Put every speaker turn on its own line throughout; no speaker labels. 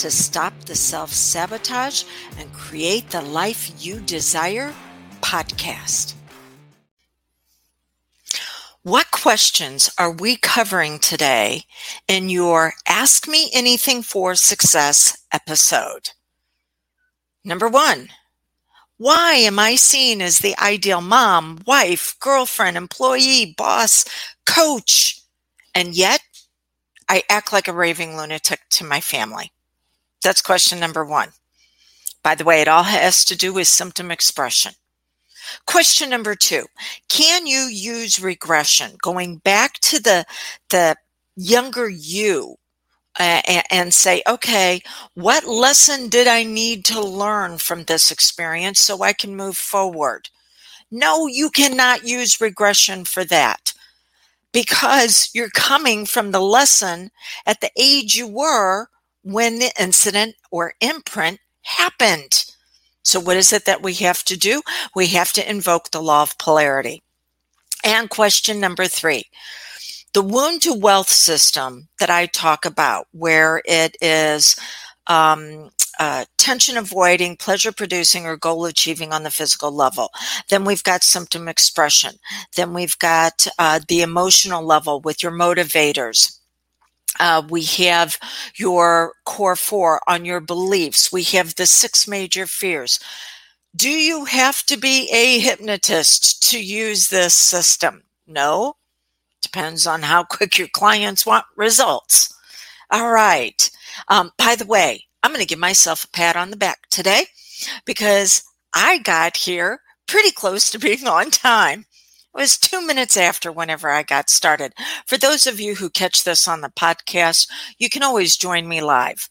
to Stop the Self Sabotage and Create the Life You Desire podcast. What questions are we covering today in your Ask Me Anything for Success episode? Number one, why am I seen as the ideal mom, wife, girlfriend, employee, boss, coach, and yet I act like a raving lunatic to my family? That's question number one. By the way, it all has to do with symptom expression. Question number two Can you use regression, going back to the, the younger you, uh, and say, okay, what lesson did I need to learn from this experience so I can move forward? No, you cannot use regression for that because you're coming from the lesson at the age you were when the incident or imprint happened. So, what is it that we have to do? We have to invoke the law of polarity. And question number three the wound to wealth system that I talk about, where it is um, uh, tension avoiding, pleasure producing, or goal achieving on the physical level. Then we've got symptom expression. Then we've got uh, the emotional level with your motivators uh, we have your core four on your beliefs. We have the six major fears. Do you have to be a hypnotist to use this system? No. Depends on how quick your clients want results. All right. Um, by the way, I'm going to give myself a pat on the back today because I got here pretty close to being on time. It was two minutes after whenever I got started. For those of you who catch this on the podcast, you can always join me live.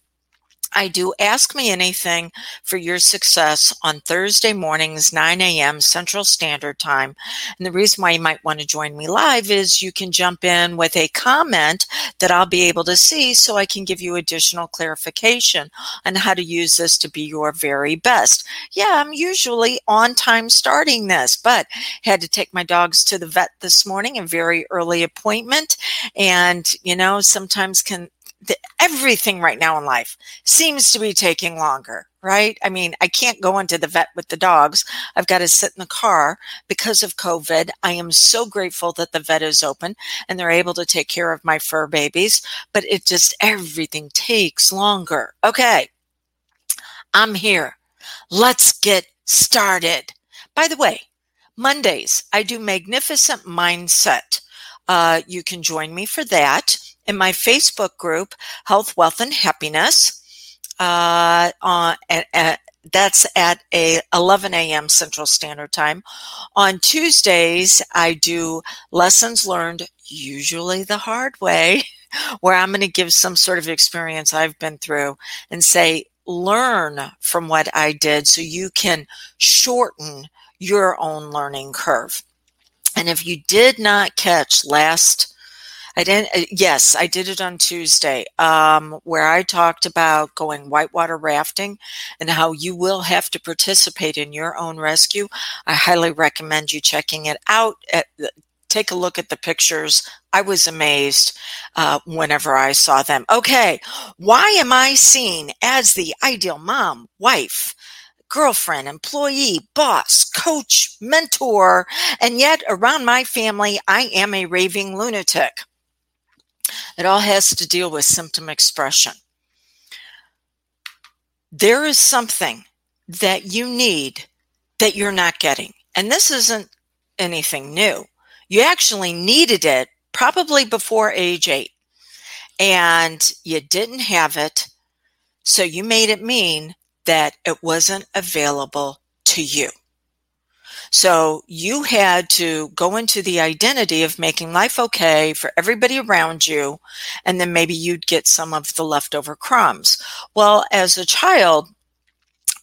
I do Ask Me Anything for Your Success on Thursday mornings, 9 a.m. Central Standard Time. And the reason why you might want to join me live is you can jump in with a comment that I'll be able to see so I can give you additional clarification on how to use this to be your very best. Yeah, I'm usually on time starting this, but had to take my dogs to the vet this morning, a very early appointment. And, you know, sometimes can the, everything right now in life seems to be taking longer, right? I mean, I can't go into the vet with the dogs. I've got to sit in the car because of COVID. I am so grateful that the vet is open and they're able to take care of my fur babies, but it just everything takes longer. Okay. I'm here. Let's get started. By the way, Mondays, I do Magnificent Mindset. Uh, you can join me for that in my Facebook group, Health, Wealth, and Happiness. Uh, on, at, at, that's at a 11 a.m. Central Standard Time. On Tuesdays, I do lessons learned, usually the hard way, where I'm going to give some sort of experience I've been through and say, learn from what I did so you can shorten your own learning curve. And if you did not catch last I didn't. Uh, yes, I did it on Tuesday, um, where I talked about going whitewater rafting and how you will have to participate in your own rescue. I highly recommend you checking it out. At, take a look at the pictures. I was amazed uh, whenever I saw them. Okay, why am I seen as the ideal mom, wife? girlfriend, employee, boss, coach, mentor, and yet around my family, I am a raving lunatic. It all has to deal with symptom expression. There is something that you need that you're not getting. And this isn't anything new. You actually needed it probably before age eight, and you didn't have it. So you made it mean that it wasn't available to you. So you had to go into the identity of making life okay for everybody around you, and then maybe you'd get some of the leftover crumbs. Well, as a child,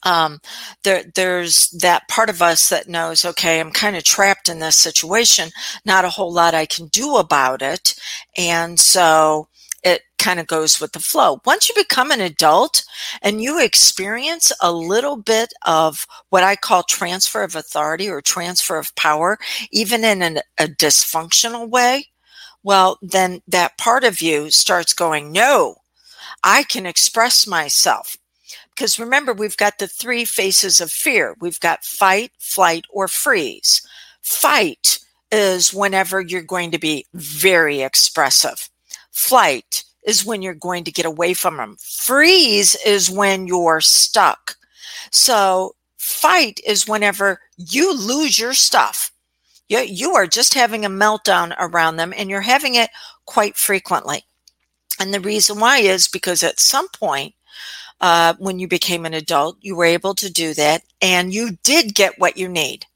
um, there, there's that part of us that knows, okay, I'm kind of trapped in this situation. Not a whole lot I can do about it. And so kind of goes with the flow. Once you become an adult and you experience a little bit of what I call transfer of authority or transfer of power, even in an, a dysfunctional way, well, then that part of you starts going, no, I can express myself. Because remember, we've got the three faces of fear. We've got fight, flight, or freeze. Fight is whenever you're going to be very expressive. Flight is when you're going to get away from them. Freeze is when you're stuck. So fight is whenever you lose your stuff. You, you are just having a meltdown around them and you're having it quite frequently. And the reason why is because at some point, uh, when you became an adult, you were able to do that and you did get what you need.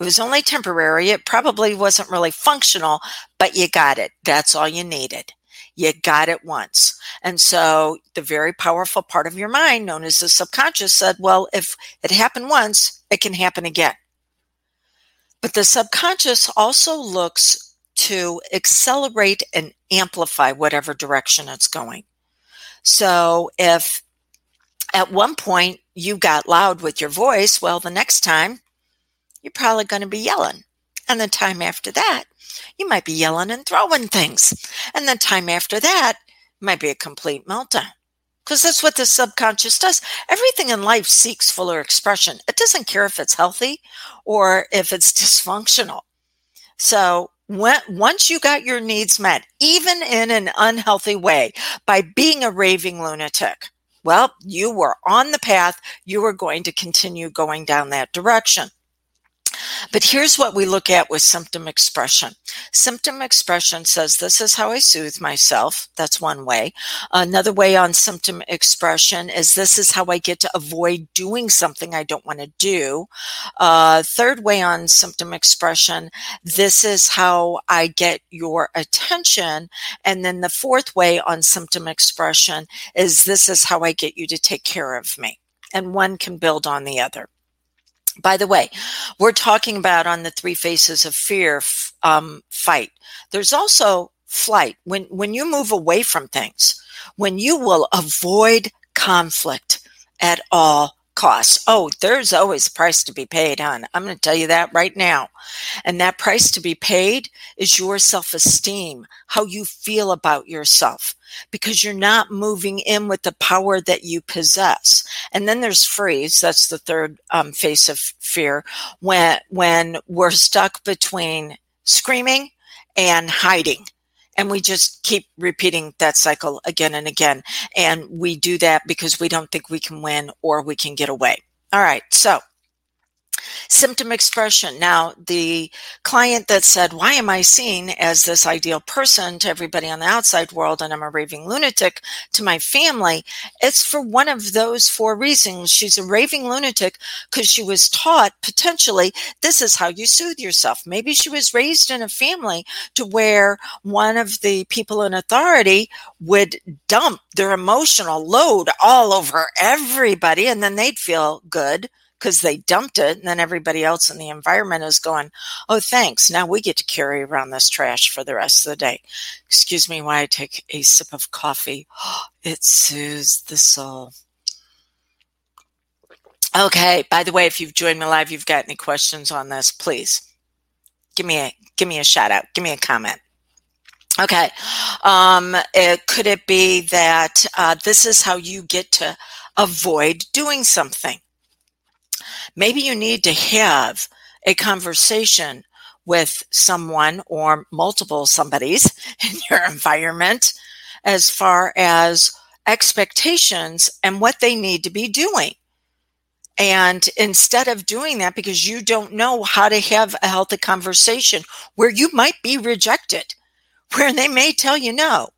It was only temporary. It probably wasn't really functional, but you got it. That's all you needed. You got it once. And so the very powerful part of your mind, known as the subconscious, said, well, if it happened once, it can happen again. But the subconscious also looks to accelerate and amplify whatever direction it's going. So if at one point you got loud with your voice, well, the next time you're probably going to be yelling. And the time after that, you might be yelling and throwing things. And the time after that might be a complete meltdown. Because that's what the subconscious does. Everything in life seeks fuller expression. It doesn't care if it's healthy or if it's dysfunctional. So when, once you got your needs met, even in an unhealthy way, by being a raving lunatic, well, you were on the path. You were going to continue going down that direction. But here's what we look at with symptom expression. Symptom expression says, This is how I soothe myself. That's one way. Another way on symptom expression is, This is how I get to avoid doing something I don't want to do. Uh, third way on symptom expression, This is how I get your attention. And then the fourth way on symptom expression is, This is how I get you to take care of me. And one can build on the other. By the way, we're talking about on the three faces of fear um, fight. There's also flight when when you move away from things, when you will avoid conflict at all costs. Oh, there's always a price to be paid, hon. I'm going to tell you that right now. And that price to be paid is your self esteem, how you feel about yourself, because you're not moving in with the power that you possess. And then there's freeze. That's the third um, face of fear when, when we're stuck between screaming and hiding and we just keep repeating that cycle again and again. And we do that because we don't think we can win or we can get away. All right. So Symptom expression. Now, the client that said, Why am I seen as this ideal person to everybody on the outside world and I'm a raving lunatic to my family? It's for one of those four reasons. She's a raving lunatic because she was taught potentially this is how you soothe yourself. Maybe she was raised in a family to where one of the people in authority would dump their emotional load all over everybody and then they'd feel good because they dumped it and then everybody else in the environment is going oh thanks. Now we get to carry around this trash for the rest of the day. Excuse me while i take a sip of coffee. It soothes the soul. Okay by the way if you've joined me live you've got any questions on this please. Give me a give me a shout out. Give me a comment. Okay um it, could it be that uh, this is how you get to avoid doing something maybe you need to have a conversation with someone or multiple somebodies in your environment as far as expectations and what they need to be doing. And instead of doing that, because you don't know how to have a healthy conversation where you might be rejected, where they may tell you no,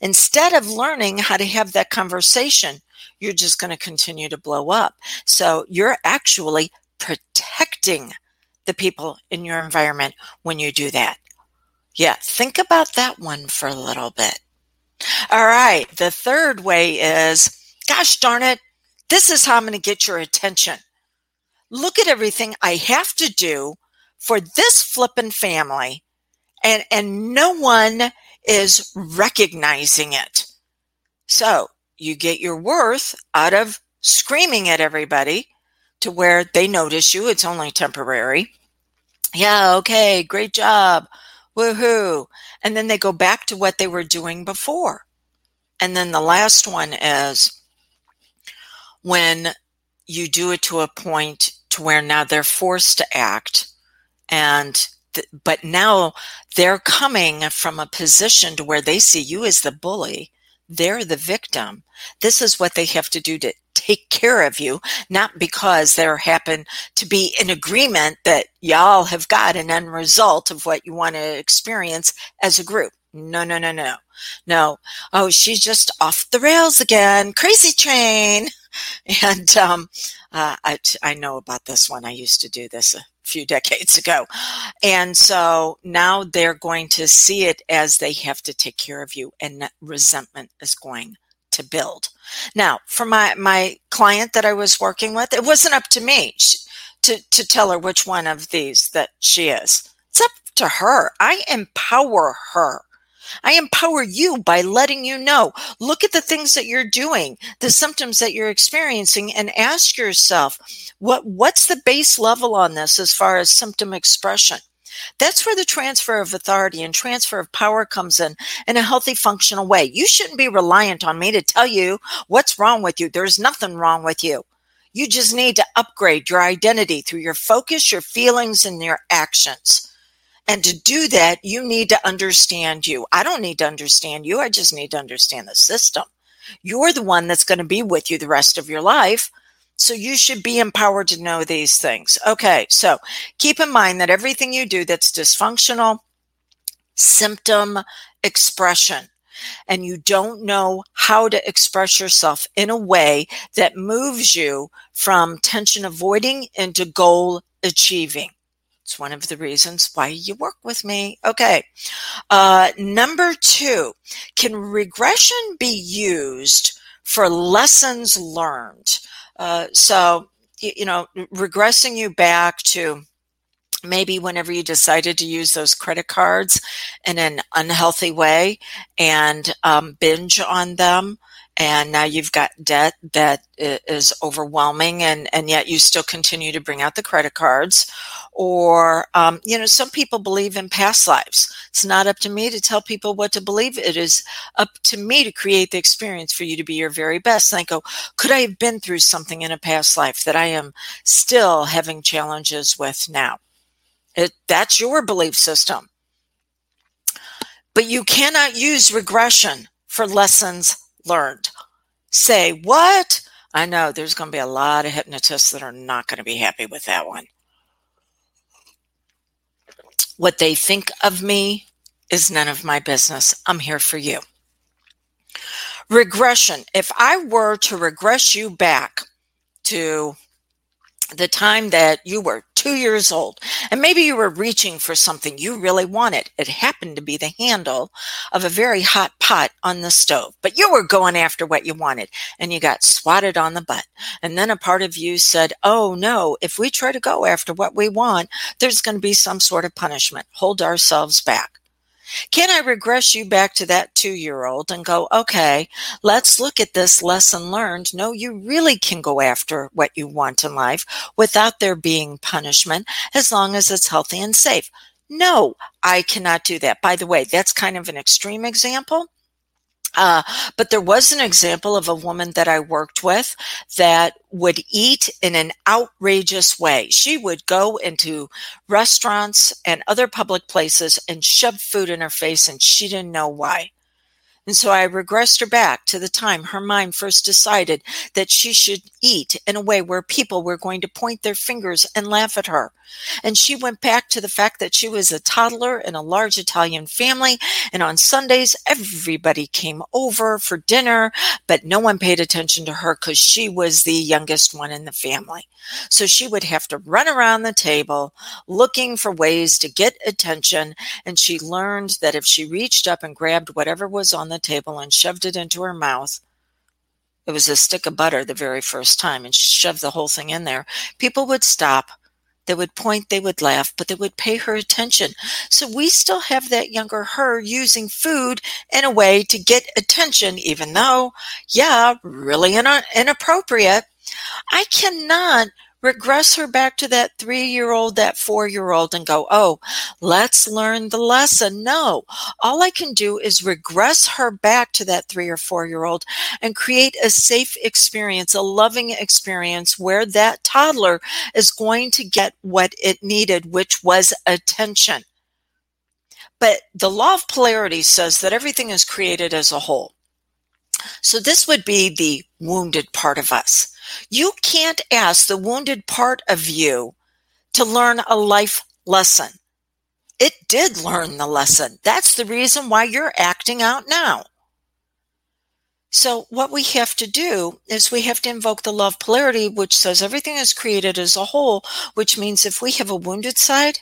instead of learning how to have that conversation, you're just going to continue to blow up. So you're actually protecting the people in your environment when you do that? Yeah, think about that one for a little bit. All right, the third way is gosh darn it, this is how I'm going to get your attention. Look at everything I have to do for this flippin' family, and, and no one is recognizing it. So you get your worth out of screaming at everybody to where they notice you. It's only temporary. Yeah, okay, great job. Woohoo. And then they go back to what they were doing before. And then the last one is when you do it to a point to where now they're forced to act and th- but now they're coming from a position to where they see you as the bully. They're the victim. This is what they have to do to take care of you not because there happen to be an agreement that y'all have got an end result of what you want to experience as a group. No no no no. No. Oh she's just off the rails again. Crazy train. And um, uh, I, I know about this one. I used to do this a few decades ago. And so now they're going to see it as they have to take care of you, and resentment is going to build. Now, for my, my client that I was working with, it wasn't up to me to, to tell her which one of these that she is. It's up to her. I empower her. I empower you by letting you know. Look at the things that you're doing, the symptoms that you're experiencing, and ask yourself, what, what's the base level on this as far as symptom expression? That's where the transfer of authority and transfer of power comes in in a healthy, functional way. You shouldn't be reliant on me to tell you what's wrong with you. There's nothing wrong with you. You just need to upgrade your identity through your focus, your feelings, and your actions. And to do that, you need to understand you. I don't need to understand you. I just need to understand the system. You're the one that's going to be with you the rest of your life. So you should be empowered to know these things. Okay. So keep in mind that everything you do that's dysfunctional, symptom expression, and you don't know how to express yourself in a way that moves you from tension avoiding into goal achieving. It's one of the reasons why you work with me. Okay. Uh, number two, can regression be used for lessons learned? Uh, so, you, you know, regressing you back to maybe whenever you decided to use those credit cards in an unhealthy way and um, binge on them and now you've got debt that is overwhelming and, and yet you still continue to bring out the credit cards. Or um, you know some people believe in past lives. It's not up to me to tell people what to believe. It is up to me to create the experience for you to be your very best. And i go could i have been through something in a past life that i am still having challenges with now? It, that's your belief system. But you cannot use regression for lessons learned. Say, what? I know there's going to be a lot of hypnotists that are not going to be happy with that one. What they think of me is none of my business. I'm here for you. Regression. If I were to regress you back to the time that you were two years old and maybe you were reaching for something you really wanted. It happened to be the handle of a very hot pot on the stove, but you were going after what you wanted and you got swatted on the butt. And then a part of you said, Oh no, if we try to go after what we want, there's going to be some sort of punishment. Hold ourselves back. Can I regress you back to that two year old and go, okay, let's look at this lesson learned? No, you really can go after what you want in life without there being punishment as long as it's healthy and safe. No, I cannot do that. By the way, that's kind of an extreme example. Uh, but there was an example of a woman that I worked with that would eat in an outrageous way. She would go into restaurants and other public places and shove food in her face, and she didn't know why. And so I regressed her back to the time her mind first decided that she should eat in a way where people were going to point their fingers and laugh at her. And she went back to the fact that she was a toddler in a large Italian family. And on Sundays, everybody came over for dinner, but no one paid attention to her because she was the youngest one in the family. So she would have to run around the table looking for ways to get attention. And she learned that if she reached up and grabbed whatever was on the table and shoved it into her mouth, it was a stick of butter the very first time, and she shoved the whole thing in there. People would stop, they would point, they would laugh, but they would pay her attention. So we still have that younger her using food in a way to get attention, even though, yeah, really inappropriate. I cannot regress her back to that three year old, that four year old, and go, oh, let's learn the lesson. No, all I can do is regress her back to that three or four year old and create a safe experience, a loving experience where that toddler is going to get what it needed, which was attention. But the law of polarity says that everything is created as a whole. So this would be the wounded part of us. You can't ask the wounded part of you to learn a life lesson. It did learn the lesson. That's the reason why you're acting out now. So, what we have to do is we have to invoke the love polarity, which says everything is created as a whole, which means if we have a wounded side,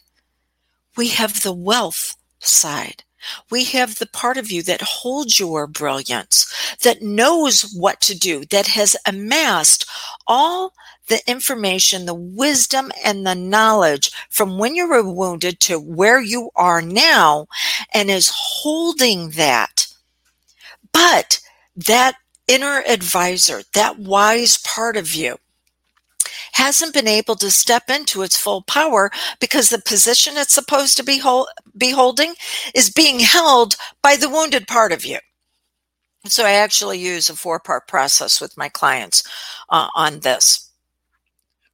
we have the wealth side. We have the part of you that holds your brilliance, that knows what to do, that has amassed all the information, the wisdom, and the knowledge from when you were wounded to where you are now, and is holding that. But that inner advisor, that wise part of you, hasn't been able to step into its full power because the position it's supposed to be, hold, be holding is being held by the wounded part of you. So I actually use a four part process with my clients uh, on this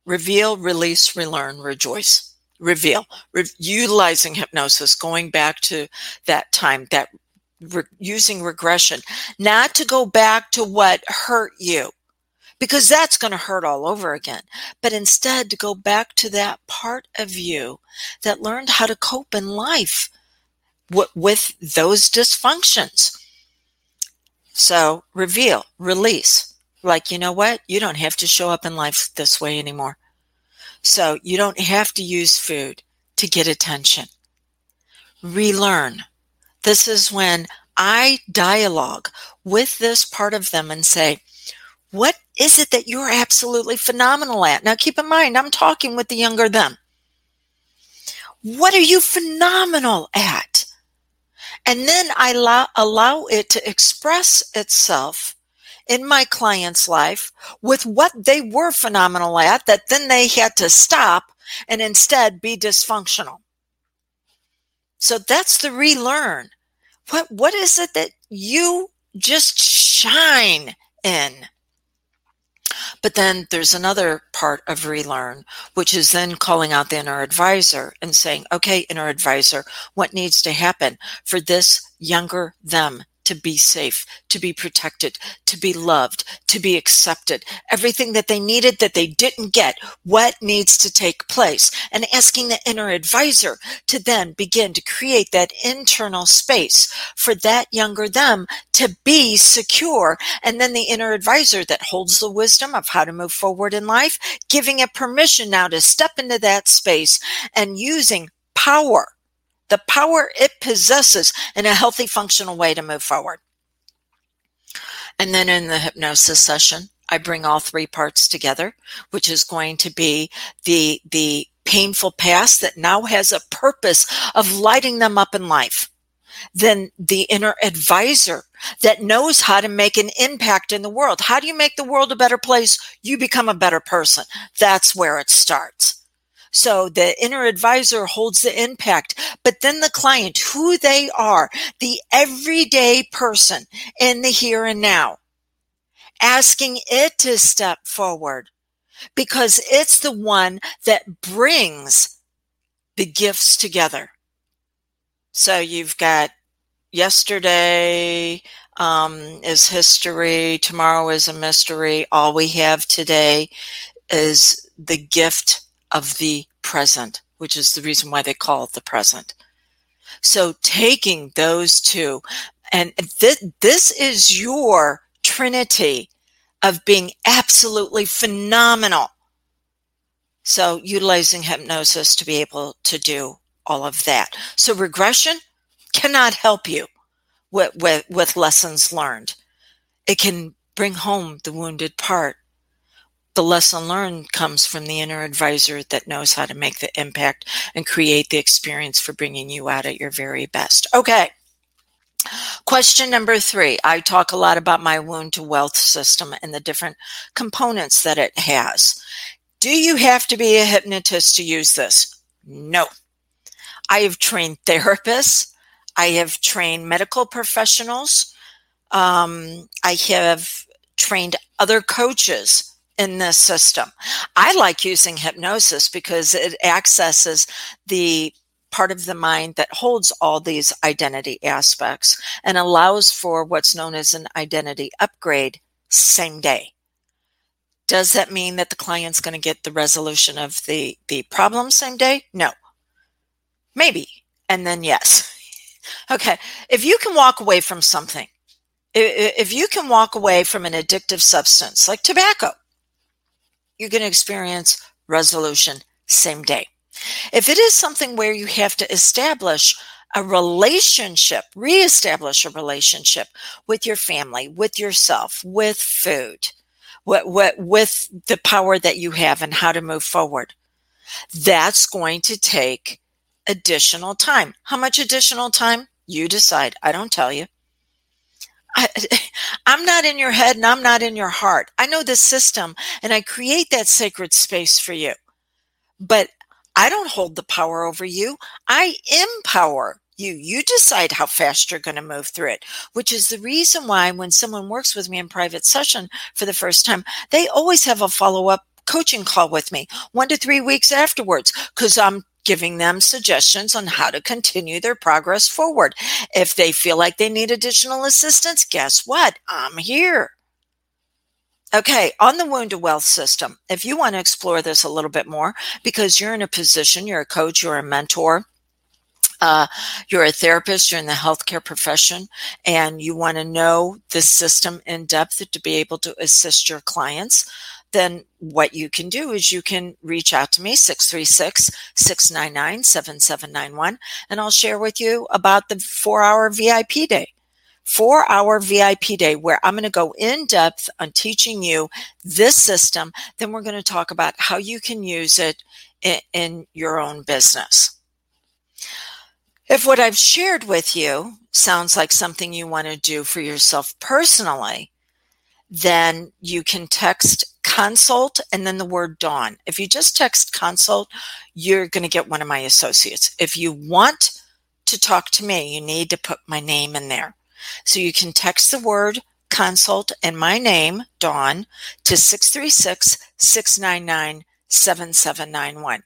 reveal, release, relearn, rejoice. Reveal, Re- utilizing hypnosis, going back to that time, that re- using regression, not to go back to what hurt you because that's going to hurt all over again. But instead, to go back to that part of you that learned how to cope in life with those dysfunctions. So, reveal, release. Like, you know what? You don't have to show up in life this way anymore. So, you don't have to use food to get attention. Relearn. This is when I dialogue with this part of them and say, what is it that you're absolutely phenomenal at? Now, keep in mind, I'm talking with the younger them. What are you phenomenal at? And then I allow, allow it to express itself in my client's life with what they were phenomenal at that then they had to stop and instead be dysfunctional. So that's the relearn. What, what is it that you just shine in? But then there's another part of relearn, which is then calling out the inner advisor and saying, okay, inner advisor, what needs to happen for this younger them to be safe, to be protected, to be loved, to be accepted, everything that they needed that they didn't get, what needs to take place, and asking the inner advisor to then begin to create that internal space for that younger them to be secure. And then the inner advisor that holds the wisdom of how to move forward in life, giving it permission now to step into that space and using power the power it possesses in a healthy, functional way to move forward. And then in the hypnosis session, I bring all three parts together, which is going to be the, the painful past that now has a purpose of lighting them up in life. Then the inner advisor that knows how to make an impact in the world. How do you make the world a better place? You become a better person. That's where it starts. So the inner advisor holds the impact, but then the client, who they are, the everyday person in the here and now, asking it to step forward because it's the one that brings the gifts together. So you've got yesterday, um, is history. Tomorrow is a mystery. All we have today is the gift of the present, which is the reason why they call it the present. So taking those two, and th- this is your trinity of being absolutely phenomenal. So utilizing hypnosis to be able to do all of that. So regression cannot help you with, with, with lessons learned. It can bring home the wounded part. The lesson learned comes from the inner advisor that knows how to make the impact and create the experience for bringing you out at your very best. Okay. Question number three. I talk a lot about my wound to wealth system and the different components that it has. Do you have to be a hypnotist to use this? No. I have trained therapists. I have trained medical professionals. Um, I have trained other coaches in this system. I like using hypnosis because it accesses the part of the mind that holds all these identity aspects and allows for what's known as an identity upgrade same day. Does that mean that the client's going to get the resolution of the, the problem same day? No. Maybe. And then yes. okay. If you can walk away from something, if you can walk away from an addictive substance like tobacco, you're going to experience resolution same day. If it is something where you have to establish a relationship, reestablish a relationship with your family, with yourself, with food, with, with, with the power that you have and how to move forward, that's going to take additional time. How much additional time? You decide. I don't tell you. I, am not in your head and I'm not in your heart. I know the system and I create that sacred space for you. But I don't hold the power over you. I empower you. You decide how fast you're going to move through it, which is the reason why when someone works with me in private session for the first time, they always have a follow up coaching call with me one to three weeks afterwards because I'm giving them suggestions on how to continue their progress forward. If they feel like they need additional assistance, guess what? I'm here. Okay, on the wound to wealth system, if you want to explore this a little bit more, because you're in a position, you're a coach, you're a mentor, uh, you're a therapist, you're in the healthcare profession, and you want to know this system in depth to be able to assist your clients, then what you can do is you can reach out to me 636-699-7791 and I'll share with you about the 4-hour VIP day. 4-hour VIP day where I'm going to go in depth on teaching you this system, then we're going to talk about how you can use it in, in your own business. If what I've shared with you sounds like something you want to do for yourself personally, then you can text consult and then the word dawn. If you just text consult, you're going to get one of my associates. If you want to talk to me, you need to put my name in there. So you can text the word consult and my name, Dawn, to 636 699 7791.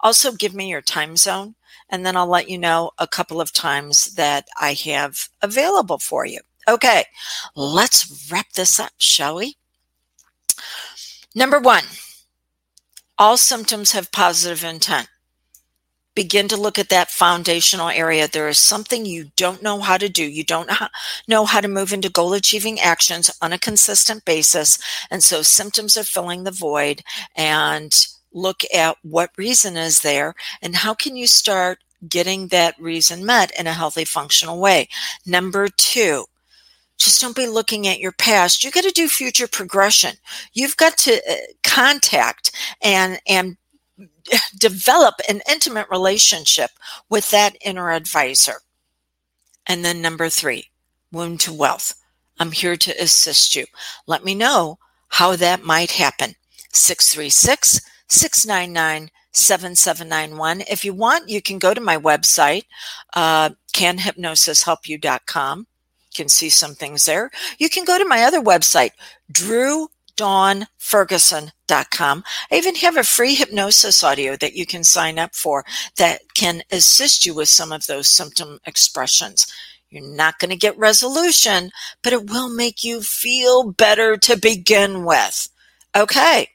Also, give me your time zone, and then I'll let you know a couple of times that I have available for you. Okay, let's wrap this up, shall we? Number one, all symptoms have positive intent. Begin to look at that foundational area. There is something you don't know how to do. You don't know how to move into goal achieving actions on a consistent basis. And so symptoms are filling the void and look at what reason is there and how can you start getting that reason met in a healthy, functional way. Number two, just don't be looking at your past. You got to do future progression. You've got to uh, contact and and develop an intimate relationship with that inner advisor. And then number 3, wound to wealth. I'm here to assist you. Let me know how that might happen. 636 699 7791. If you want, you can go to my website, uh, canhypnosishelpyou.com can see some things there. You can go to my other website, drewdawnferguson.com. I even have a free hypnosis audio that you can sign up for that can assist you with some of those symptom expressions. You're not going to get resolution, but it will make you feel better to begin with. Okay.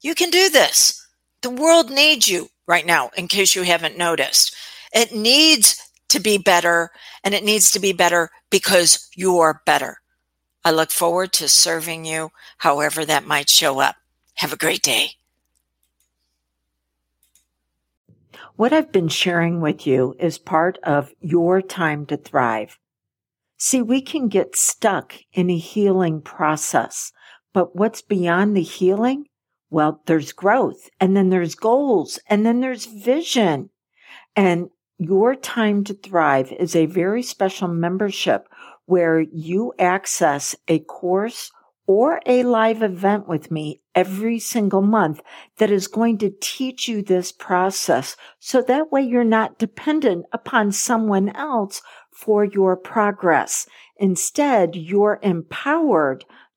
You can do this. The world needs you right now, in case you haven't noticed. It needs to be better, and it needs to be better because you're better. I look forward to serving you however that might show up. Have a great day.
What I've been sharing with you is part of your time to thrive. See, we can get stuck in a healing process, but what's beyond the healing? Well, there's growth and then there's goals and then there's vision. And your time to thrive is a very special membership where you access a course or a live event with me every single month that is going to teach you this process. So that way you're not dependent upon someone else for your progress. Instead, you're empowered